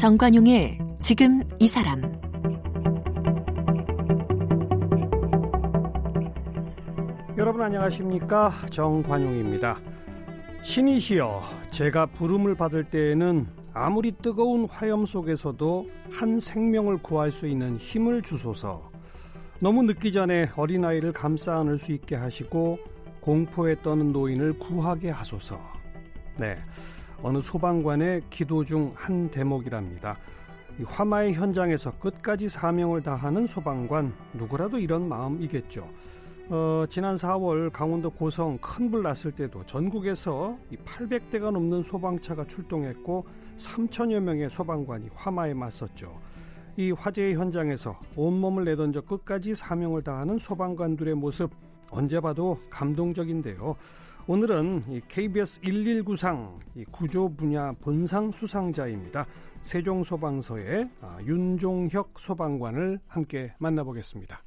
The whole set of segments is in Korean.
정관용의 지금 이 사람. 여러분 안녕하십니까? 정관용입니다. 신이시여 제가 부름을 받을 때에는 아무리 뜨거운 화염 속에서도 한 생명을 구할 수 있는 힘을 주소서. 너무 늦기 전에 어린아이를 감싸 안을 수 있게 하시고 공포에 떠는 노인을 구하게 하소서. 네 어느 소방관의 기도 중 한 대목이랍니다. 화마의 현장에서 끝까지 사명을 다하는 소방관 누구라도 이런 마음이겠죠. 어, 지난 4월 강원도 고성 큰 불 났을 때도 전국에서 800대가 넘는 소방차가 출동했고 3천여 명의 소방관이 화마에 맞섰죠. 이 화재의 현장에서 온몸을 내던져 끝까지 사명을 다하는 소방관들의 모습 언제 봐도 감동적인데요. 오늘은 KBS 119상 구조 분야 본상 수상자입니다. 세종소방서의 아, 윤종혁 소방관을 함께 만나보겠습니다.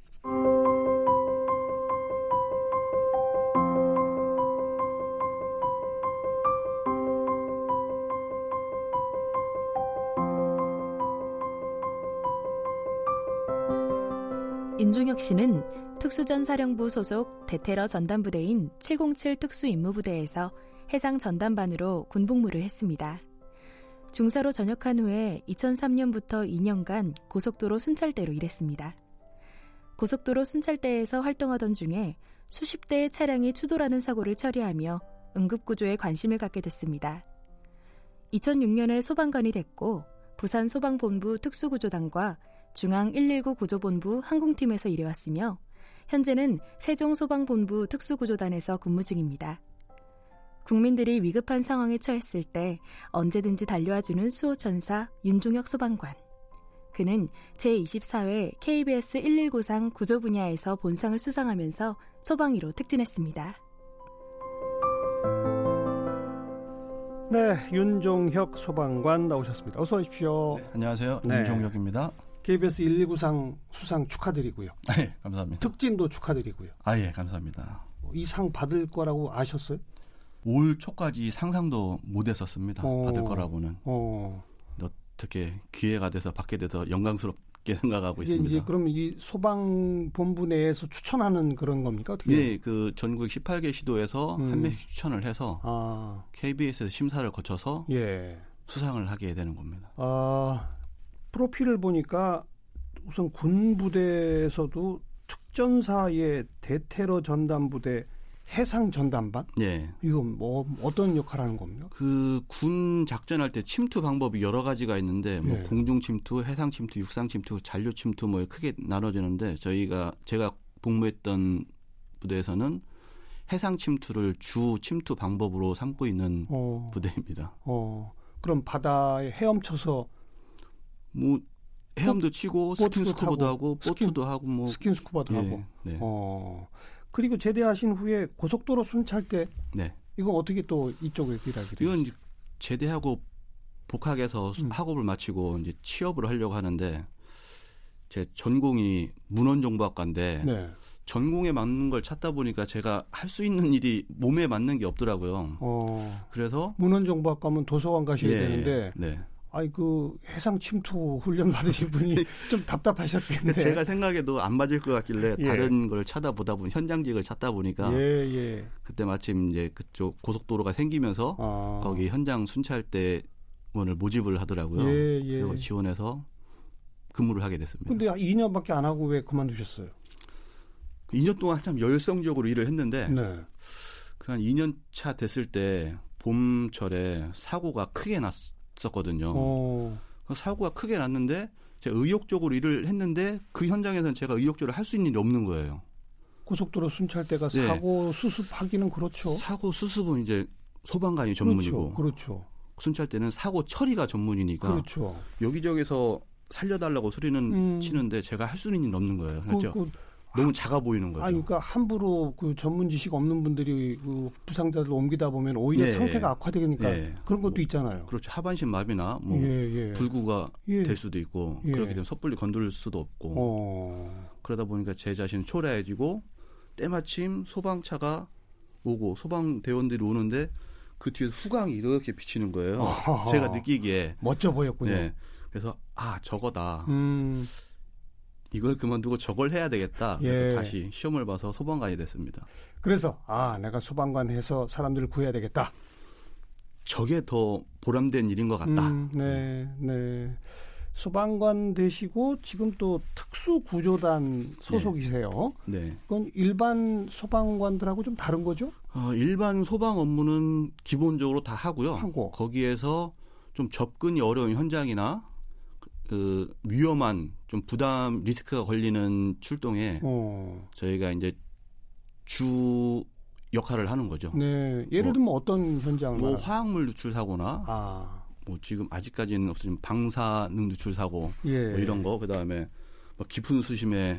윤종혁 씨는 특수전사령부 소속 대테러 전담부대인 707 특수임무부대에서 해상 전담반으로 군복무를 했습니다. 중사로 전역한 후에 2003년부터 2년간 고속도로 순찰대로 일했습니다. 고속도로 순찰대에서 활동하던 중에 수십 대의 차량이 추돌하는 사고를 처리하며 응급구조에 관심을 갖게 됐습니다. 2006년에 소방관이 됐고 부산 소방본부 특수구조단과 중앙 119 구조본부 항공팀에서 일해왔으며 현재는 세종소방본부 특수구조단에서 근무 중입니다. 국민들이 위급한 상황에 처했을 때 언제든지 달려와주는 수호천사 윤종혁 소방관. 그는 제24회 KBS 119상 구조 분야에서 본상을 수상하면서 소방위로 특진했습니다. 네, 윤종혁 소방관 나오셨습니다. 어서 오십시오. 네, 안녕하세요. 네. 윤종혁입니다. KBS 119상 수상 축하드리고요. 네, 감사합니다. 특진도 축하드리고요. 아, 예, 감사합니다. 이 상 받을 거라고 아셨어요? 올 초까지 상상도 못 했었습니다. 어, 받을 거라고는. 어. 어떻게 기회가 돼서 받게 돼서 영광스럽게 생각하고 있습니다. 이제 그럼 이 소방본부 내에서 추천하는 그런 겁니까? 어떻게? 네, 그 전국 18개 시도에서 음. 한 명씩 추천을 해서 아. KBS에서 심사를 거쳐서 예. 수상을 하게 되는 겁니다. 아, 프로필을 보니까 우선 군 부대에서도 특전사의 대테러 전담 부대 해상 전담반? 예. 이거 뭐 어떤 역할 하는 겁니까? 그 군 작전할 때 침투 방법이 여러 가지가 있는데 뭐 예. 공중 침투, 해상 침투, 육상 침투, 잔류 침투 뭐 크게 나눠지는데 저희가 제가 복무했던 부대에서는 해상 침투를 주 침투 방법으로 삼고 있는 어. 부대입니다. 어. 그럼 바다에 헤엄쳐서 뭐 헤엄도 치고 스킨스쿠버도 하고 보트도 하고 뭐 스킨스쿠버도 예, 하고. 네. 어. 그리고 제대하신 후에 고속도로 순찰대 네. 이건 어떻게 또 이쪽에서 일하게 돼요? 이건 제대하고 복학해서 음. 학업을 마치고 이제 취업을 하려고 하는데 제 전공이 문헌정보학과인데 네. 전공에 맞는 걸 찾다 보니까 제가 할 수 있는 일이 몸에 맞는 게 없더라고요. 어. 그래서 문헌정보학과면 도서관 가셔야 예, 되는데 네. 아이 그 해상 침투 훈련 받으신 분이 좀 답답하셨겠는데 제가 생각해도 안 맞을 것 같길래 예. 다른 걸 찾아보다 보니 현장직을 찾다 보니까 예, 예. 그때 마침 이제 그쪽 고속도로가 생기면서 아. 거기 현장 순찰대원을 모집을 하더라고요. 예, 예. 그래서 지원해서 근무를 하게 됐습니다. 근데 2년밖에 안 하고 왜 그만두셨어요? 2년 동안 참 열성적으로 일을 했는데 네. 그한 2년 차 됐을 때 봄철에 사고가 크게 났 났었거든요. 어. 그 사고가 크게 났는데 제가 의욕적으로 일을 했는데 그 현장에서는 제가 의욕적으로 할 수 있는 일이 없는 거예요. 고속도로 순찰대가 네. 사고 수습하기는 그렇죠. 사고 수습은 이제 소방관이 전문이고 그렇죠. 그렇죠. 순찰대는 사고 처리가 전문이니까 그렇죠. 여기저기서 살려달라고 소리는 음. 치는데 제가 할수 있는 일이 없는 거예요. 그렇죠. 그, 그, 너무 작아 보이는 거죠. 아, 그러니까 함부로 그 전문 지식 없는 분들이 그 부상자들 옮기다 보면 오히려 예, 상태가 악화되니까 예. 그런 것도 뭐, 있잖아요. 그렇죠. 하반신 마비나 뭐 예, 예. 불구가 예. 될 수도 있고 예. 그렇게 되면 섣불리 건들 수도 없고 어. 그러다 보니까 제 자신은 초라해지고 때마침 소방차가 오고 소방 대원들이 오는데 그 뒤에 후광이 이렇게 비치는 거예요. 아 제가 느끼기에 멋져 보였군요. 예. 그래서 아 저거다. 음. 이걸 그만두고 저걸 해야 되겠다. 그래서 예. 다시 시험을 봐서 소방관이 됐습니다. 그래서 아 내가 소방관 해서 사람들을 구해야 되겠다. 저게 더 보람된 일인 것 같다. 음, 네, 네. 소방관 되시고 지금 또 특수구조단 소속이세요. 네. 네. 그건 일반 소방관들하고 좀 다른 거죠? 어, 일반 소방 업무는 기본적으로 다 하고요. 하고. 거기에서 좀 접근이 어려운 현장이나 그 위험한 좀 부담 리스크가 걸리는 출동에 어. 저희가 이제 주 역할을 하는 거죠. 네. 예를 뭐 들면 뭐 어떤 현장? 뭐 화학물 누출 사고나 아. 뭐 지금 아직까지는 없으면 방사능 누출 사고 예. 뭐 이런 거 그다음에 뭐 깊은 수심에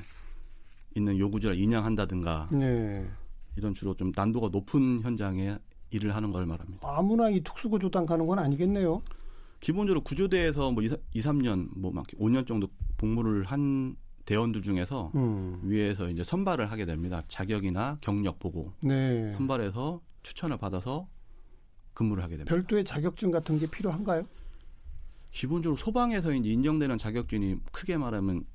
있는 요구지를 인양한다든가 네. 이런 주로 좀 난도가 높은 현장에 일을 하는 걸 말합니다. 아무나 이 특수구조단 가는 건 아니겠네요. 기본적으로 구조대에서 뭐 2, 3년 뭐막 5년 정도 복무를 한 대원들 중에서 음. 위에서 이제 선발을 하게 됩니다. 자격이나 경력 보고 네. 선발해서 추천을 받아서 근무를 하게 됩니다. 별도의 자격증 같은 게 필요한가요? 기본적으로 소방에서 인정되는 자격증이 크게 말하면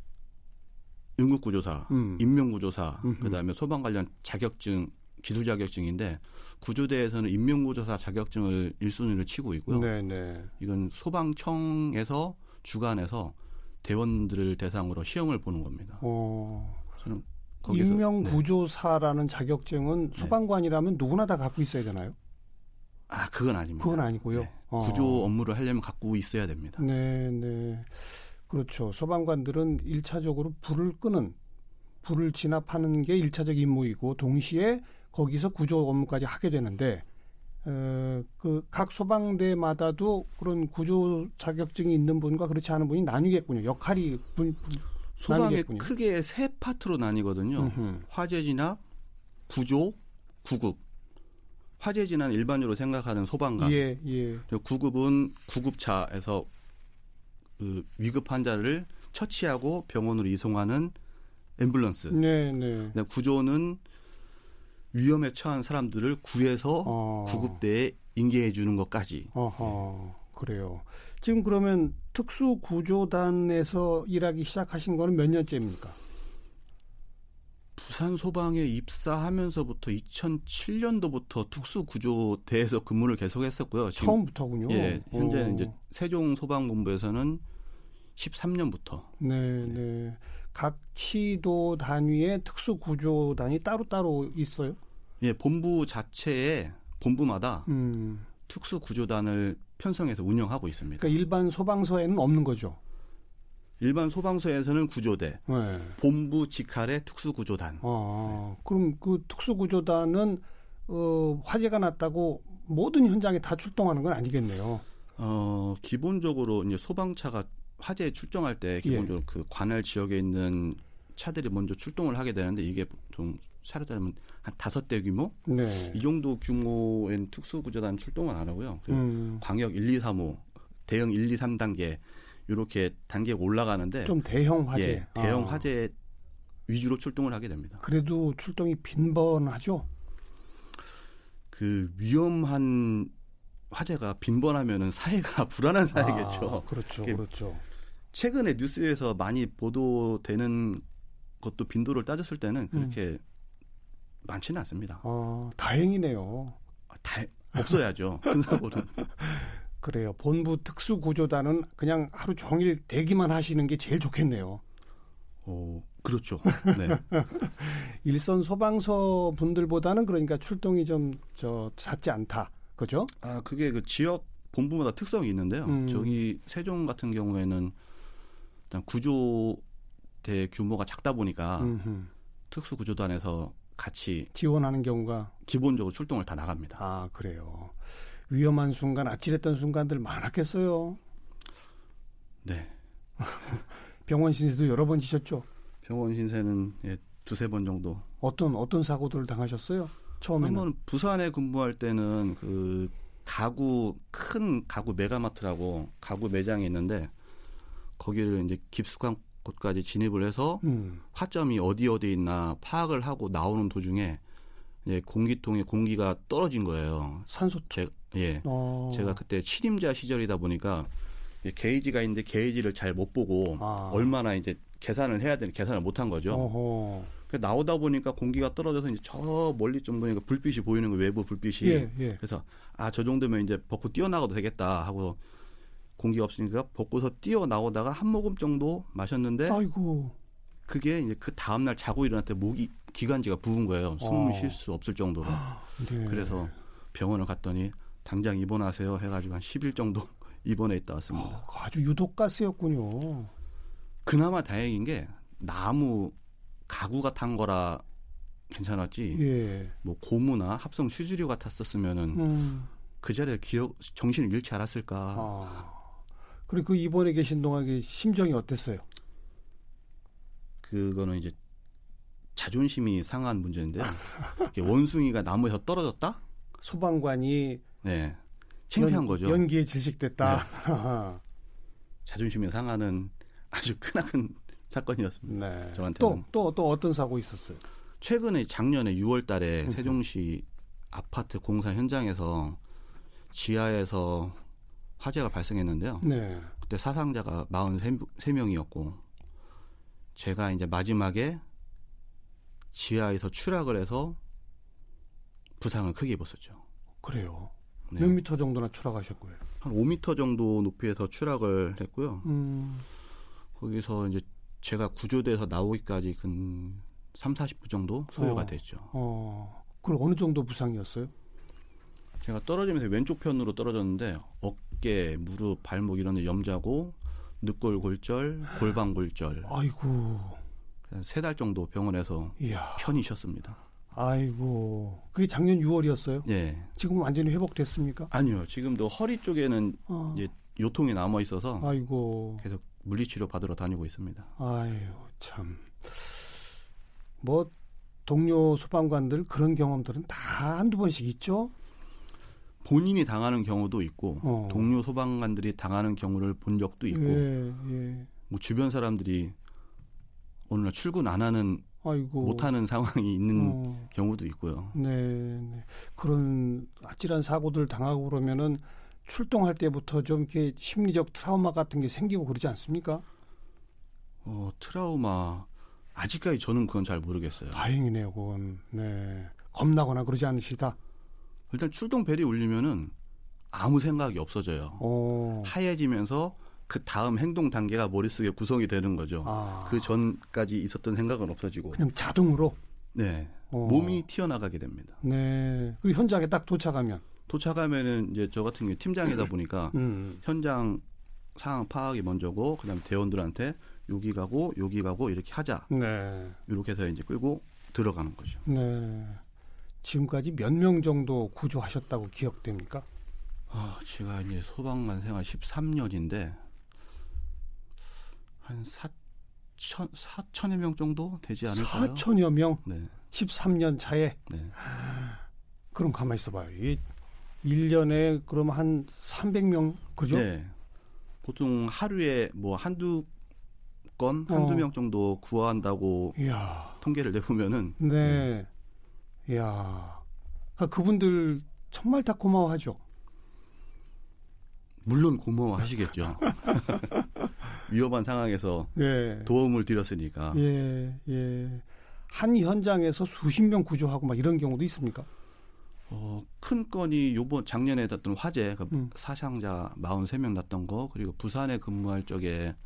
응급구조사, 음. 인명구조사. 그다음에 소방 관련 자격증, 기술 자격증인데 구조대에서는 인명구조사 자격증을 1순위로 치고 있고요. 네네. 네. 이건 소방청에서 주관해서 대원들을 대상으로 시험을 보는 겁니다. 어. 저는 거기서 인명구조사라는 네. 자격증은 소방관이라면 네. 누구나 다 갖고 있어야 되나요? 아, 그건 아닙니다. 그건 아니고요. 네. 어. 구조 업무를 하려면 갖고 있어야 됩니다. 네, 네. 그렇죠. 소방관들은 일차적으로 불을 끄는 불을 진압하는 게 일차적 임무이고 동시에 거기서 구조 업무까지 하게 되는데 어, 그 각 소방대마다도 그런 구조 자격증이 있는 분과 그렇지 않은 분이 나뉘겠군요. 역할이 분, 분, 소방에 크게 세 파트로 나뉘거든요. 음흠. 화재 진압, 구조, 구급. 화재 진압 일반적으로 생각하는 소방관. 예, 예. 구급은 구급차에서 그 위급 환자를 처치하고 병원으로 이송하는 앰뷸런스. 네, 네. 구조는 위험에 처한 사람들을 구해서 어. 구급대에 인계해 주는 것까지. 어허, 그래요. 지금 그러면 특수구조단에서 일하기 시작하신 거는 몇 년째입니까? 부산 소방에 입사하면서부터 2007년도부터 특수구조대에서 근무를 계속했었고요. 처음부터군요. 예, 현재는 오. 이제 세종 소방본부에서는 13년부터. 네, 네. 각 시도 단위의 특수 구조단이 따로따로 있어요? 예, 본부 자체에 본부마다 음. 특수 구조단을 편성해서 운영하고 있습니다. 그러니까 일반 소방서에는 없는 거죠? 일반 소방서에서는 구조대, 네. 본부 직할의 특수구조단. 아, 네. 그럼 그 특수구조단은 어, 화재가 났다고 모든 현장에 다 출동하는 건 아니겠네요. 어, 기본적으로 이제 소방차가 화재에 출동할 때 기본적으로 예. 그 관할 지역에 있는 차들이 먼저 출동을 하게 되는데 이게 보통 차로 따르면 한 다섯 대 규모 네. 이 정도 규모의 특수구조단 출동은 안 하고요. 그 음. 광역 1, 2, 3호 대형 1, 2, 3단계 이렇게 단계가 올라가는데 좀 대형 화재 예, 대형 아. 화재 위주로 출동을 하게 됩니다. 그래도 출동이 빈번하죠. 그 위험한 화재가 빈번하면은 사회가 불안한 사회겠죠. 아, 그렇죠, 그렇죠. 최근에 뉴스에서 많이 보도되는 것도 빈도를 따졌을 때는 그렇게 음. 많지는 않습니다. 아, 다행이네요. 아, 다, 없어야죠. 큰 사고는. 그래요. 본부 특수구조단은 그냥 하루 종일 대기만 하시는 게 제일 좋겠네요. 어, 그렇죠. 네. 일선 소방서 분들보다는 그러니까 출동이 좀 저 잦지 않다. 그죠? 아, 그게 그 지역 본부마다 특성이 있는데요. 음. 저기 세종 같은 경우에는 일단 구조대 규모가 작다 보니까 음흠. 특수구조단에서 같이 지원하는 경우가 기본적으로 출동을 다 나갑니다. 아 그래요. 위험한 순간, 아찔했던 순간들 많았겠어요. 네. 병원 신세도 여러 번 지셨죠? 병원 신세는 예, 두세 번 정도. 어떤 어떤 사고들을 당하셨어요? 처음에는 한번 부산에 근무할 때는 그 가구 큰 가구 메가마트라고 가구 매장이 있는데 거기를 이제 깊숙한 곳까지 진입을 해서 음. 화점이 어디 어디 있나 파악을 하고 나오는 도중에 이제 공기통에 공기가 떨어진 거예요. 산소 제, 예. 어. 제가 그때 신임자 시절이다 보니까 게이지가 있는데 게이지를 잘 못 보고 아. 얼마나 이제 계산을 해야 되는 계산을 못 한 거죠. 어허. 나오다 보니까 공기가 떨어져서 이제 저 멀리 좀 보니까 불빛이 보이는 거 외부 불빛이. 예, 예. 그래서 아 저 정도면 이제 벗고 뛰어나가도 되겠다 하고 공기가 없으니까 벗고서 뛰어 나오다가 한 모금 정도 마셨는데. 아이고. 그게 이제 그 다음 날 자고 일어날 때 목이 기관지가 부은 거예요. 숨을 어. 쉴수 없을 정도로. 네. 그래서 병원을 갔더니 당장 입원하세요 해가지고 한 10일 정도 입원해 있다 왔습니다. 어, 아주 유독 가스였군요. 그나마 다행인 게 나무 가구가 탄 거라 괜찮았지. 예. 뭐 고무나 합성 수주류 같았었으면은 음. 그 자리에 기억 정신을 잃지 않았을까. 아. 그리고 그 입원해 계신 동안 심정이 어땠어요? 그거는 이제 자존심이 상한 문제인데요. 원숭이가 나무에서 떨어졌다? 소방관이 네. 창피한 거죠. 연기에 질식됐다. 네. 자존심이 상하는 아주 크나큰 사건이었습니다. 네. 저한테는. 또, 또, 또 어떤 사고 있었어요? 최근에 작년에 6월 달에 음. 세종시 아파트 공사 현장에서 지하에서 화재가 발생했는데요. 네. 그때 사상자가 43명이었고 제가 이제 마지막에 지하에서 추락을 해서 부상을 크게 입었었죠. 그래요. 네. 몇 미터 정도나 추락하셨고요? 한 5미터 정도 높이에서 추락을 했고요. 음. 거기서 이제 제가 구조돼서 나오기까지 근 3, 40분 정도 소요가 어. 됐죠. 어. 그럼 어느 정도 부상이었어요? 제가 떨어지면서 왼쪽 편으로 떨어졌는데 어깨, 무릎, 발목 이런 데 염자고 늑골 골절, 골반 골절. 아이고. 세 달 정도 병원에서 이야. 편히 쉬었습니다. 아이고. 그게 작년 6월이었어요? 네. 지금 완전히 회복됐습니까? 아니요. 지금도 허리 쪽에는 어. 이제 요통이 남아 있어서 아이고. 계속 물리치료 받으러 다니고 있습니다. 아유, 참. 뭐 동료 소방관들 그런 경험들은 다 한두 번씩 있죠? 본인이 당하는 경우도 있고 어. 동료 소방관들이 당하는 경우를 본 적도 있고 예, 예. 뭐 주변 사람들이 어느 날 출근 안 하는 아이고. 못하는 상황이 있는 어. 경우도 있고요. 네, 네, 그런 아찔한 사고들 당하고 그러면은 출동할 때부터 좀 이렇게 심리적 트라우마 같은 게 생기고 그러지 않습니까? 어, 트라우마 아직까지 저는 그건 잘 모르겠어요. 다행이네요, 그건. 네. 겁나거나 그러지 않으시다. 일단 출동 벨이 울리면은 아무 생각이 없어져요. 오. 하얘지면서 그 다음 행동 단계가 머릿속에 구성이 되는 거죠. 아. 그 전까지 있었던 생각은 없어지고. 그냥 자동으로? 네. 오. 몸이 튀어나가게 됩니다. 네. 그리고 현장에 딱 도착하면? 도착하면은 이제 저 같은 경우 팀장이다 보니까 음. 현장 상황 파악이 먼저고 그다음에 대원들한테 여기 가고 여기 가고 이렇게 하자. 네. 이렇게 해서 이제 끌고 들어가는 거죠. 네. 지금까지 몇 명 정도 구조하셨다고 기억됩니까? 아, 제가 이제 소방관 생활 13년인데 한 4천 4천여 명 정도 되지 않을까요? 4천여 명. 네. 13년 차에. 네. 그럼 가만 있어 봐요. 이 1년에 그럼 한 300명 그죠? 네. 보통 하루에 뭐 한두 건, 한두 어. 명 정도 구한다고 이야. 통계를 내보면은 네. 네. 이야. 아, 그분들 정말 다 고마워하죠. 물론 고마워하시겠죠. 위험한 상황에서 예. 도움을 드렸으니까. 예, 예. 한 현장에서 수십 명 구조하고 막 이런 경우도 있습니까? 어, 큰 건이 요번 작년에 났던 화재, 그 음. 사상자 43명 났던 거, 그리고 부산에 근무할 적에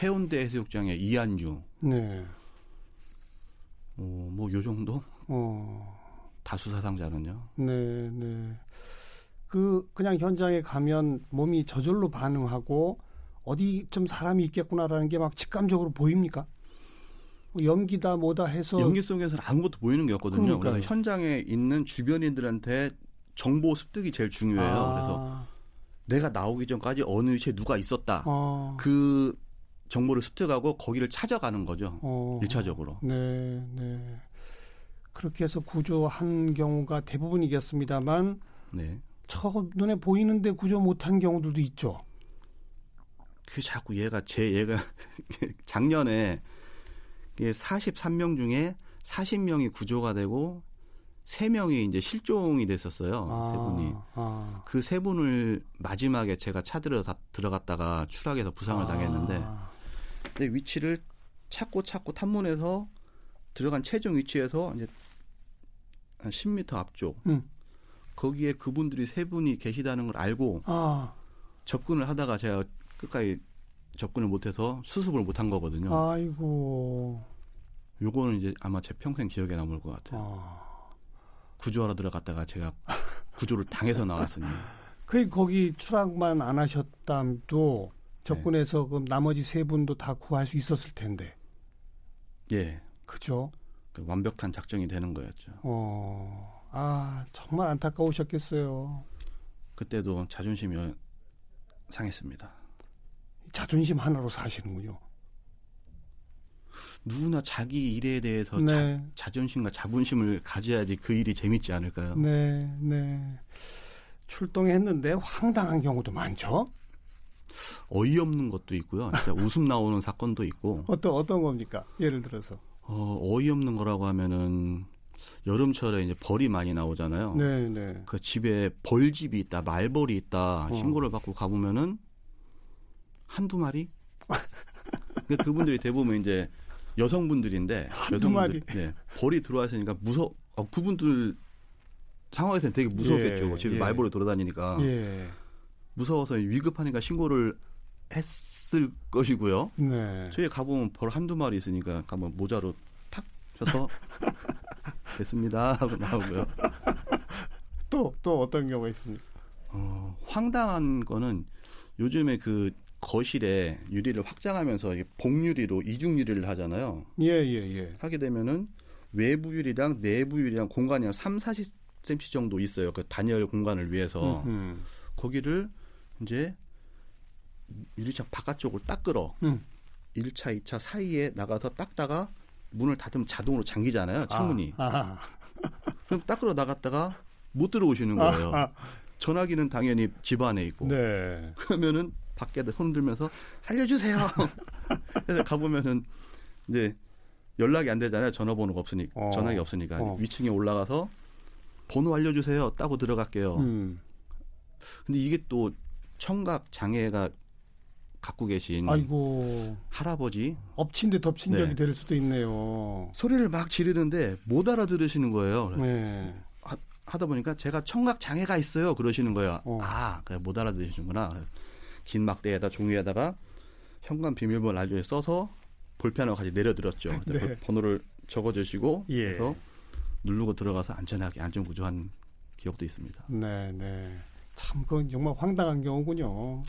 해운대 해수욕장의 이한주. 네. 어, 뭐, 요 정도? 어. 다수 사상자는요? 네, 네. 그, 그냥 현장에 가면 몸이 저절로 반응하고 어디 좀 사람이 있겠구나라는 게 막 직감적으로 보입니까? 뭐 연기다 뭐다 해서 연기 속에서는 아무것도 보이는 게 없거든요. 그러니까요. 그래서 현장에 있는 주변인들한테 정보 습득이 제일 중요해요. 아. 그래서 내가 나오기 전까지 어느 위치에 누가 있었다. 아. 그 정보를 습득하고 거기를 찾아가는 거죠. 어. 1차적으로. 네, 네. 그렇게 해서 구조한 경우가 대부분이겠습니다만 네. 처 눈에 보이는데 구조 못한 경우들도 있죠. 그 자꾸 얘가 제 얘가 작년에 43명 중에 40명이 구조가 되고 세 명이 이제 실종이 됐었어요. 아, 세 분이. 아. 그세 분을 마지막에 제가 찾으러 들어갔다가 추락해서 부상을 아. 당했는데 내 위치를 찾고 찾고 탐문해서 들어간 최종 위치에서 이제 한 10m 앞쪽 음. 거기에 그분들이 세 분이 계시다는 걸 알고 아. 접근을 하다가 제가 끝까지 접근을 못해서 수습을 못한 거거든요. 아이고. 요거는 이제 아마 제 평생 기억에 남을 것 같아요. 아. 구조하러 들어갔다가 제가 구조를 당해서 나왔으니. 그 거기 추락만 안 하셨담도 접근해서 네. 그 나머지 세 분도 다 구할 수 있었을 텐데. 예. 그죠? 그 완벽한 작정이 되는 거였죠. 어, 아 정말 안타까우셨겠어요. 그때도 자존심이 상했습니다. 자존심 하나로 사시는군요. 누구나 자기 일에 대해서 네. 자, 존심과 자존심을 가져야지 그 일이 재밌지 않을까요? 네, 네. 출동했는데 황당한 경우도 많죠. 어이없는 것도 있고요. 진짜 웃음 나오는 사건도 있고. 어떤 어떤 겁니까? 예를 들어서. 어, 어이없는 거라고 하면은 여름철에 이제 벌이 많이 나오잖아요. 네, 네. 그 집에 벌집이 있다, 말벌이 있다 어. 신고를 받고 가보면은 한두 마리? 그러니까 그분들이 대부분 이제 여성분들인데 여성분들 네, 벌이 들어왔으니까 무서 어, 그분들 상황에서는 되게 무서웠겠죠. 예, 집에 예. 말벌이 돌아다니니까 예. 무서워서 위급하니까 신고를 했 을 것이고요. 네. 저희 가보면 벌 한두 마리 있으니까 가면 모자로 탁 쳐서 됐습니다 하고 나오고요. 또 또 어떤 경우가 있습니까? 어, 황당한 거는 요즘에 그 거실에 유리를 확장하면서 복유리로 이중 유리를 하잖아요. 예, 예, 예. 하게 되면은 외부 유리랑 내부 유리랑 공간이 한 3, 40cm 정도 있어요. 그 단열 공간을 위해서. 음흠. 거기를 이제 유리창 바깥쪽을 닦으러 음. 1차, 2차 사이에 나가서 닦다가 문을 닫으면 자동으로 잠기잖아요. 창문이. 아, 그럼 닦으러 나갔다가 못 들어오시는 거예요. 아, 아. 전화기는 당연히 집 안에 있고. 네. 그러면은 밖에 흔들면서 살려주세요. 그래서 가보면은 이제 연락이 안 되잖아요. 전화번호가 없으니까 어. 전화기 없으니까 어. 위층에 올라가서 번호 알려주세요. 따고 들어갈게요. 음. 근데 이게 또 청각 장애가 갖고 계신 아이고 할아버지 엎친 데 덮친 격이 네. 될 수도 있네요. 소리를 막 지르는데 못 알아들으시는 거예요. 네. 하, 다 보니까 제가 청각 장애가 있어요. 그러시는 거예요. 어. 아, 그래 못 알아들으시는구나. 긴 막대에다 종이에다가 현관 비밀번호 알려에 써서 볼펜하고 같이 내려드렸죠. 네. 번호를 적어주시고 예. 그래서 누르고 들어가서 안전하게 안전구조한 기억도 있습니다. 네, 네. 참 그건 정말 황당한 경우군요.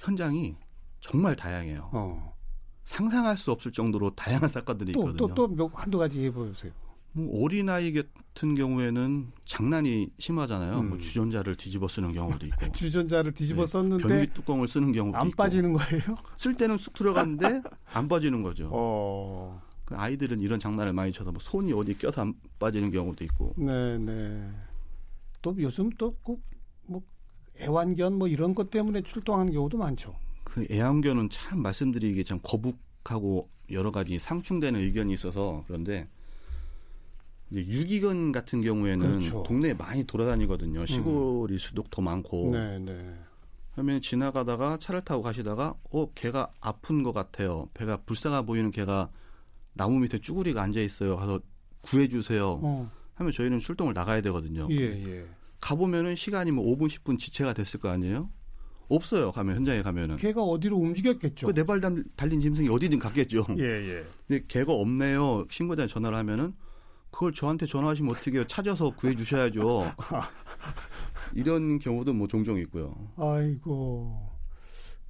현장이 정말 다양해요. 어. 상상할 수 없을 정도로 다양한 사건들이 또, 있거든요. 또, 또 한두 가지 해보세요. 뭐 어린아이 같은 경우에는 장난이 심하잖아요. 뭐 음. 뭐 주전자를 뒤집어 쓰는 경우도 있고. 주전자를 뒤집어 네. 썼는데 변기 뚜껑을 쓰는 경우도 안 있고. 빠지는 거예요? 쓸 때는 쑥 들어갔는데 안 빠지는 거죠. 어. 그 아이들은 이런 장난을 많이 쳐서 뭐 손이 어디 껴서 안 빠지는 경우도 있고. 네, 네. 또 요즘 또뭐 애완견 뭐 이런 것 때문에 출동하는 경우도 많죠. 그 애완견은 참 말씀드리기 참 거북하고 여러 가지 상충되는 의견이 있어서 그런데 유기견 같은 경우에는 그렇죠. 동네에 많이 돌아다니거든요. 시골일수록 음. 더 많고. 네, 네. 그러면 지나가다가 차를 타고 가시다가 어 개가 아픈 것 같아요. 배가 불쌍해 보이는 개가 나무 밑에 쭈구리가 앉아 있어요. 가서 구해주세요. 어. 하면 저희는 출동을 나가야 되거든요. 예, 예. 가보면은 시간이 뭐 5분, 10분 지체가 됐을 거 아니에요? 없어요. 가면 현장에 가면은. 개가 어디로 움직였겠죠. 그 네발 달린 짐승이 어디든 갔겠죠. 예, 예. 근데 개가 없네요. 신고자에 전화를 하면은 그걸 저한테 전화하시면 어떻게 해요? 찾아서 구해 주셔야죠. 이런 경우도 뭐 종종 있고요. 아이고.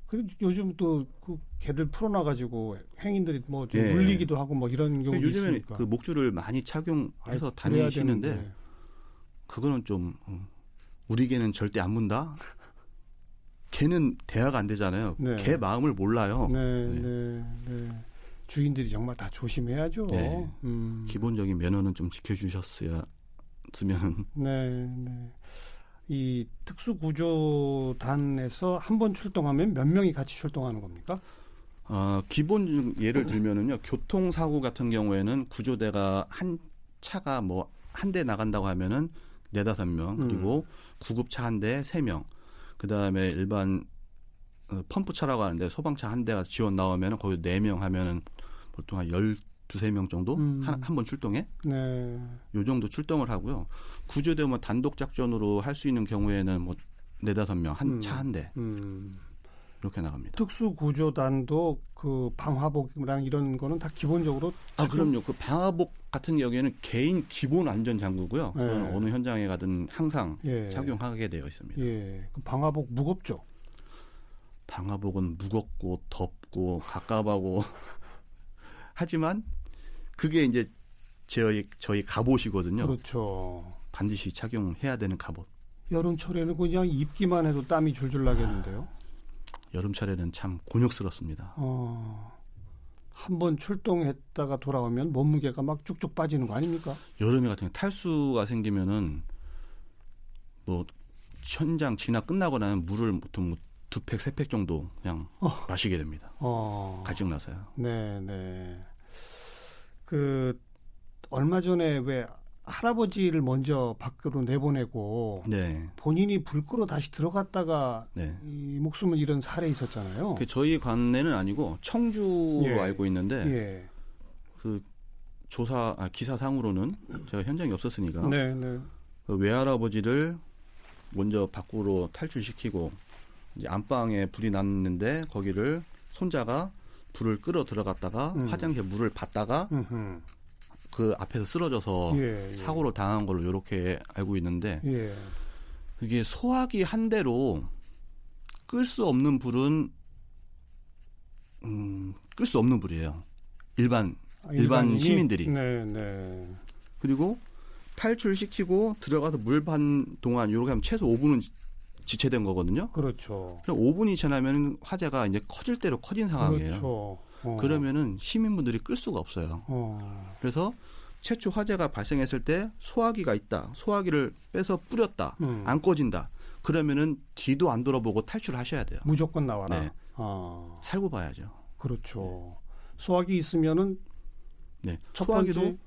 그리고 요즘 또 그 개들 풀어놔 가지고 행인들이 뭐 좀 예. 물리기도 하고 뭐 이런 경우 요즘에는 있으니까. 그 목줄을 많이 착용해서 아이, 다니시는데 그거는 좀 음, 우리 개는 절대 안 문다. 개는 대화가 안 되잖아요. 네. 개 마음을 몰라요. 네, 네, 네. 네. 주인들이 정말 다 조심해야죠. 네. 음. 기본적인 매너는 좀 지켜주셨어야 으면. 네, 네. 이 특수구조단에서 한 번 출동하면 몇 명이 같이 출동하는 겁니까? 어, 기본 예를 들면은요 교통사고 같은 경우에는 구조대가 한 차가 뭐 한 대 나간다고 하면은 네다섯 명 음. 그리고 구급차 한대세명 그다음에 일반 어, 펌프차라고 하는데 소방차 한 대가 지원 나오면은 거기 네 명 하면은 보통 한 열 두세 명 정도 음. 한한번 출동해 네. 요 정도 출동을 하고요. 구조되면 단독 작전으로 할 수 있는 경우에는 뭐 네다섯 명한 음. 차한대 음. 이렇게 나갑니다. 특수구조단도 그 방화복이랑 이런 거는 다 기본적으로 아 그럼요. 그 방화복 같은 경우에는 개인 기본 안전 장구고요. 네. 그건 어느 현장에 가든 항상 예. 착용하게 되어 있습니다. 예. 그 방화복 무겁죠. 방화복은 무겁고 덥고 갑갑하고 하지만 그게 이제 저희 저희 갑옷이거든요. 그렇죠. 반드시 착용해야 되는 갑옷. 여름철에는 그냥 입기만 해도 땀이 줄줄 나겠는데요. 여름철에는 참 곤욕스럽습니다. 어. 한번 출동했다가 돌아오면 몸무게가 막 쭉쭉 빠지는 거 아닙니까? 여름에 같은 경우 탈수가 생기면은 뭐 현장 진화 끝나고 나면 물을 보통 뭐두 팩, 세 팩 정도 그냥 어. 마시게 됩니다. 어. 가증 나서요. 네, 네. 그 얼마 전에 왜 할아버지를 먼저 밖으로 내보내고 네. 본인이 불 끄러 다시 들어갔다가 네. 이 목숨을 잃은 사례 있었잖아요. 그 저희 관내는 아니고 청주로 예. 알고 있는데 예. 그 조사 아, 기사상으로는 제가 현장에 없었으니까 네, 네. 그 외할아버지를 먼저 밖으로 탈출시키고 이제 안방에 불이 났는데 거기를 손자가 불을 끌어 들어갔다가 음. 화장실에 물을 받다가 음흠. 그 앞에서 쓰러져서 예, 예. 사고를 당한 걸로 이렇게 알고 있는데 예. 이게 소화기 한 대로 끌 수 없는 불은 음, 끌 수 없는 불이에요. 일반 아, 일반? 시민들이. 네, 네. 그리고 탈출시키고 들어가서 물 반 동안 이렇게 하면 최소 5분은 지체된 거거든요. 그렇죠. 그럼 5분이 지나면 화재가 이제 커질 대로 커진 상황이에요. 그렇죠. 어. 그러면은 시민분들이 끌 수가 없어요. 어. 그래서 최초 화재가 발생했을 때 소화기가 있다. 소화기를 빼서 뿌렸다. 음. 안 꺼진다. 그러면은 뒤도 안 돌아보고 탈출하셔야 돼요. 무조건 나와라. 네. 아, 살고 봐야죠. 그렇죠. 소화기 있으면은 네. 첫 소화기도 번째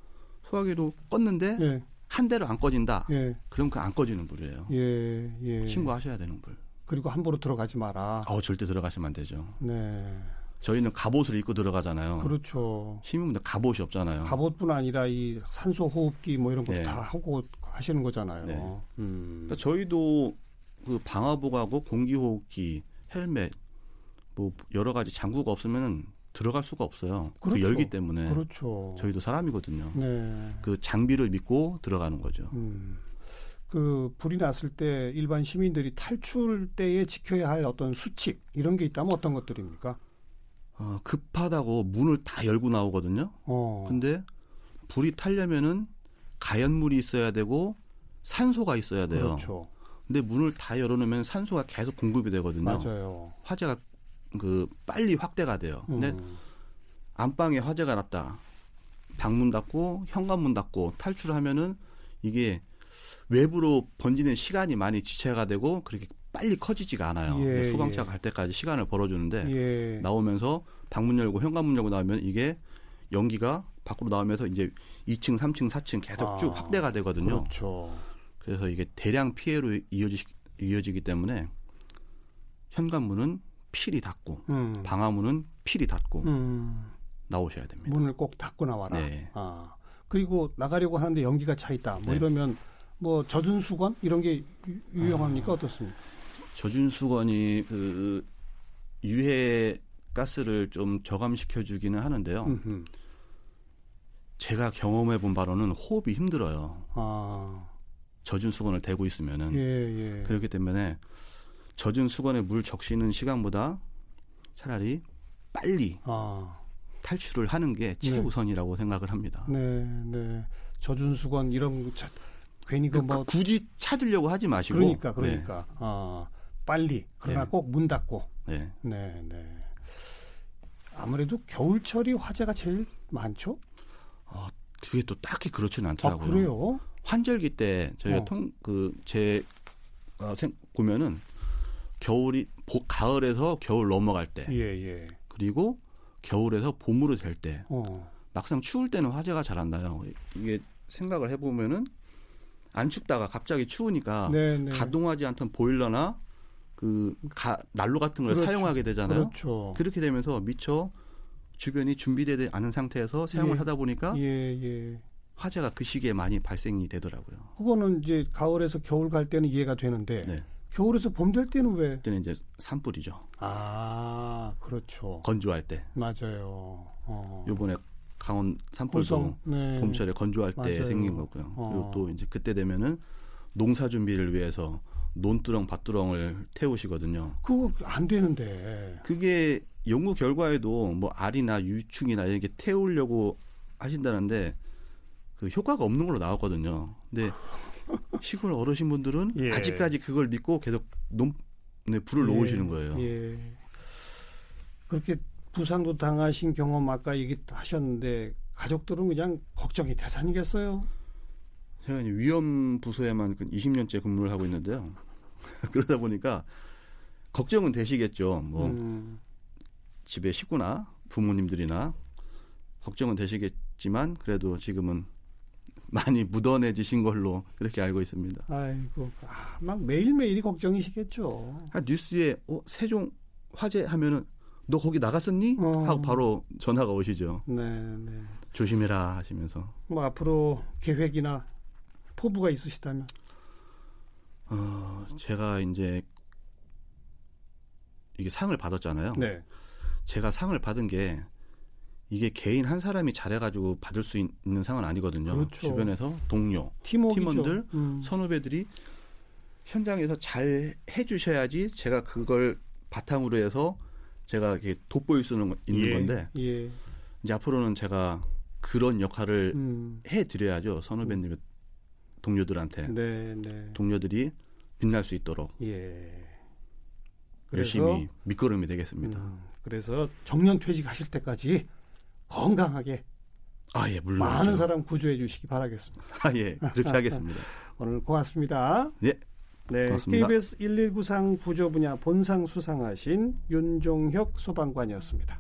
소화기도 껐는데 예, 한 대로 안 꺼진다. 예, 그럼 그 안 꺼지는 불이에요. 예, 예. 신고하셔야 되는 불. 그리고 함부로 들어가지 마라. 어, 절대 들어가시면 안 되죠. 네, 저희는 갑옷을 입고 들어가잖아요. 그렇죠. 시민분들 갑옷이 없잖아요. 갑옷뿐 아니라 이 산소 호흡기 뭐 이런 것도 네. 다 하고 하시는 거잖아요. 네. 음. 그러니까 저희도 그 방화복하고 공기호흡기, 헬멧, 뭐 여러 가지 장구가 없으면 들어갈 수가 없어요. 그 그렇죠. 열기 때문에 그렇죠. 저희도 사람이거든요. 네. 그 장비를 믿고 들어가는 거죠. 음. 그 불이 났을 때 일반 시민들이 탈출 때에 지켜야 할 어떤 수칙 이런 게 있다면 어떤 것들입니까? 어, 급하다고 문을 다 열고 나오거든요. 어. 근데 불이 타려면은 가연물이 있어야 되고 산소가 있어야 돼요. 그렇죠. 근데 문을 다 열어놓으면 산소가 계속 공급이 되거든요. 맞아요. 화재가 그 빨리 확대가 돼요. 근데 음. 안방에 화재가 났다. 방문 닫고 현관문 닫고 탈출하면은 이게 외부로 번지는 시간이 많이 지체가 되고 그렇게 빨리 커지지가 않아요. 예, 소방차가 예. 갈 때까지 시간을 벌어주는데 예. 나오면서 방문 열고 현관문 열고 나오면 이게 연기가 밖으로 나오면서 이제 2층, 3층, 4층 계속 아, 쭉 확대가 되거든요. 그렇죠. 그래서 이게 대량 피해로 이어지, 이어지기 때문에 현관문은 필히 닫고 음. 방화문은 필히 닫고 음. 나오셔야 됩니다. 문을 꼭 닫고 나와라. 네. 아. 그리고 나가려고 하는데 연기가 차 있다. 뭐 네. 이러면 뭐 젖은 수건 이런 게 유- 유용합니까 아. 어떻습니까? 젖은 수건이 그 유해 가스를 좀 저감시켜 주기는 하는데요. 음흠. 제가 경험해 본 바로는 호흡이 힘들어요. 아. 젖은 수건을 대고 있으면은 예, 예. 그렇기 때문에 젖은 수건에 물 적시는 시간보다 차라리 빨리 아. 탈출을 하는 게 최우선이라고 생각을 합니다. 네, 네. 젖은 수건 이런 거 차, 괜히 그 그, 뭐 굳이 찾으려고 하지 마시고 그러니까 그러니까 아 빨리 그러나 네. 꼭문 닫고 네. 네, 네. 아무래도 겨울철이 화재가 제일 많죠? 어, 그게 또 딱히 그렇지는 아 않더라고요. 그래요? 환절기 때 저희가 어. 통그제 어, 생- 보면은 겨울이 보- 가을에서 겨울 넘어갈 때 예, 예. 그리고 겨울에서 봄으로 될 때 어, 막상 추울 때는 화재가 잘 안 나요. 이게 생각을 해보면은 안 춥다가 갑자기 추우니까 네, 네. 가동하지 않던 보일러나 그 가, 난로 같은 걸 그렇죠. 사용하게 되잖아요. 그렇죠. 그렇게 되면서 미처 주변이 준비되지 않은 상태에서 사용을 예. 하다 보니까 예, 예. 화재가 그 시기에 많이 발생이 되더라고요. 그거는 이제 가을에서 겨울 갈 때는 이해가 되는데 네. 겨울에서 봄 될 때는 왜? 그때는 이제 산불이죠. 아, 그렇죠. 건조할 때. 맞아요. 어. 요번에 강원 산불도 네. 봄철에 건조할 맞아요. 때 생긴 거고요. 어. 그리고 또 이제 그때 되면은 농사 준비를 위해서 논두렁, 밭두렁을 태우시거든요. 그거 안 되는데. 그게 연구 결과에도 뭐 알이나 유충이나 이렇게 태우려고 하신다는데 그 효과가 없는 걸로 나왔거든요. 근데 시골 어르신분들은 예. 아직까지 그걸 믿고 계속 논, 네, 불을 예. 놓으시는 거예요. 예. 그렇게 부상도 당하신 경험 아까 얘기 하셨는데 가족들은 그냥 걱정이 대산이겠어요. 이제 위험 부서에만 20년째 그 근무를 하고 있는데요. 그러다 보니까 걱정은 되시겠죠. 뭐 음. 집에 식구나 부모님들이나 걱정은 되시겠지만 그래도 지금은 많이 묻어내지신 걸로 그렇게 알고 있습니다. 아이고, 아, 막 매일매일이 걱정이시겠죠. 아, 뉴스에 어, 세종 화재 하면은 너 거기 나갔었니? 어. 하고 바로 전화가 오시죠. 네, 네. 조심해라 하시면서. 뭐 앞으로 계획이나 포부가 있으시다면? 어, 제가 이제 이게 상을 받았잖아요. 네. 제가 상을 받은 게 이게 개인 한 사람이 잘해가지고 받을 수 있는 상은 아니거든요. 그렇죠. 주변에서 동료, 팀워크죠. 팀원들, 음. 선후배들이 현장에서 잘 해주셔야지 제가 그걸 바탕으로 해서 제가 이렇게 돋보일 수 있는 예. 건데 예. 이제 앞으로는 제가 그런 역할을 음. 해드려야죠 선후배님 음. 동료들한테 네, 네. 동료들이 빛날 수 있도록 예. 열심히 밑거름이 되겠습니다. 음, 그래서 정년 퇴직하실 때까지 건강하게 아, 예, 물론 많은 사람 구조해 주시기 바라겠습니다. 아, 예, 그렇게 하겠습니다. 오늘 고맙습니다. 예. 네, 고맙습니다. KBS 119상 구조 분야 본상 수상하신 윤종혁 소방관이었습니다.